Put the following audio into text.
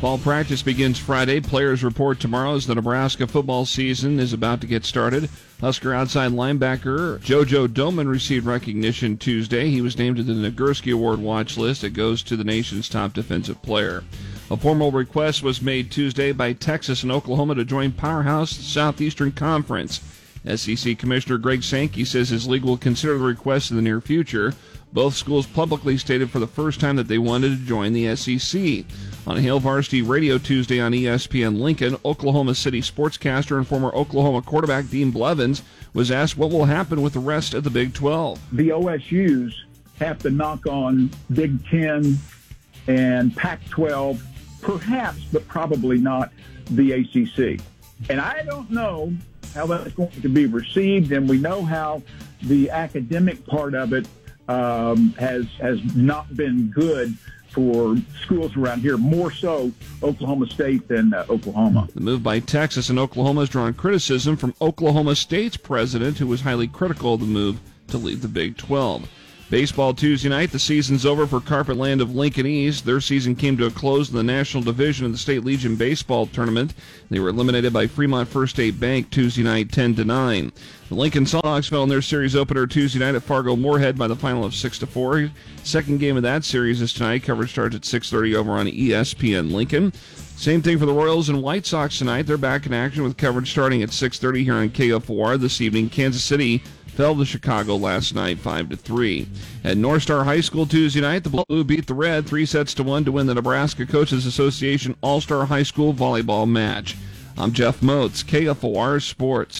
Fall practice begins Friday. Players report tomorrow as the Nebraska football season is about to get started. Husker outside linebacker JoJo Domann received recognition Tuesday. He was named to the Nagurski Award watch list. It goes to the nation's top defensive player. A formal request was made Tuesday by Texas and Oklahoma to join Powerhouse Southeastern Conference. SEC Commissioner Greg Sankey says his league will consider the request in the near future. Both schools publicly stated for the first time that they wanted to join the SEC. On Hail Varsity Radio Tuesday on ESPN Lincoln, Oklahoma City sportscaster and former Oklahoma quarterback Dean Blevins was asked what will happen with the rest of the Big 12. The OSUs have to knock on Big 10 and Pac 12 perhaps, but probably not the ACC. And I don't know how that's going to be received, and we know how the academic part of it um, has has not been good for schools around here, more so Oklahoma State than uh, Oklahoma. The move by Texas and Oklahoma has drawn criticism from Oklahoma State's president, who was highly critical of the move to leave the Big 12. Baseball Tuesday night. The season's over for Carpet Land of Lincoln East. Their season came to a close in the National Division of the State Legion Baseball Tournament. They were eliminated by Fremont First State Bank Tuesday night, 10 to 9. The Lincoln Sox fell in their series opener Tuesday night at Fargo Moorhead by the final of 6 to 4. Second game of that series is tonight. Coverage starts at 6:30 over on ESPN Lincoln. Same thing for the Royals and White Sox tonight. They're back in action with coverage starting at 6:30 here on KFOR this evening. Kansas City fell to Chicago last night, five to three. At North Star High School Tuesday night, the Blue beat the Red three sets to one to win the Nebraska Coaches Association All Star High School volleyball match. I'm Jeff Moats, KFOR Sports.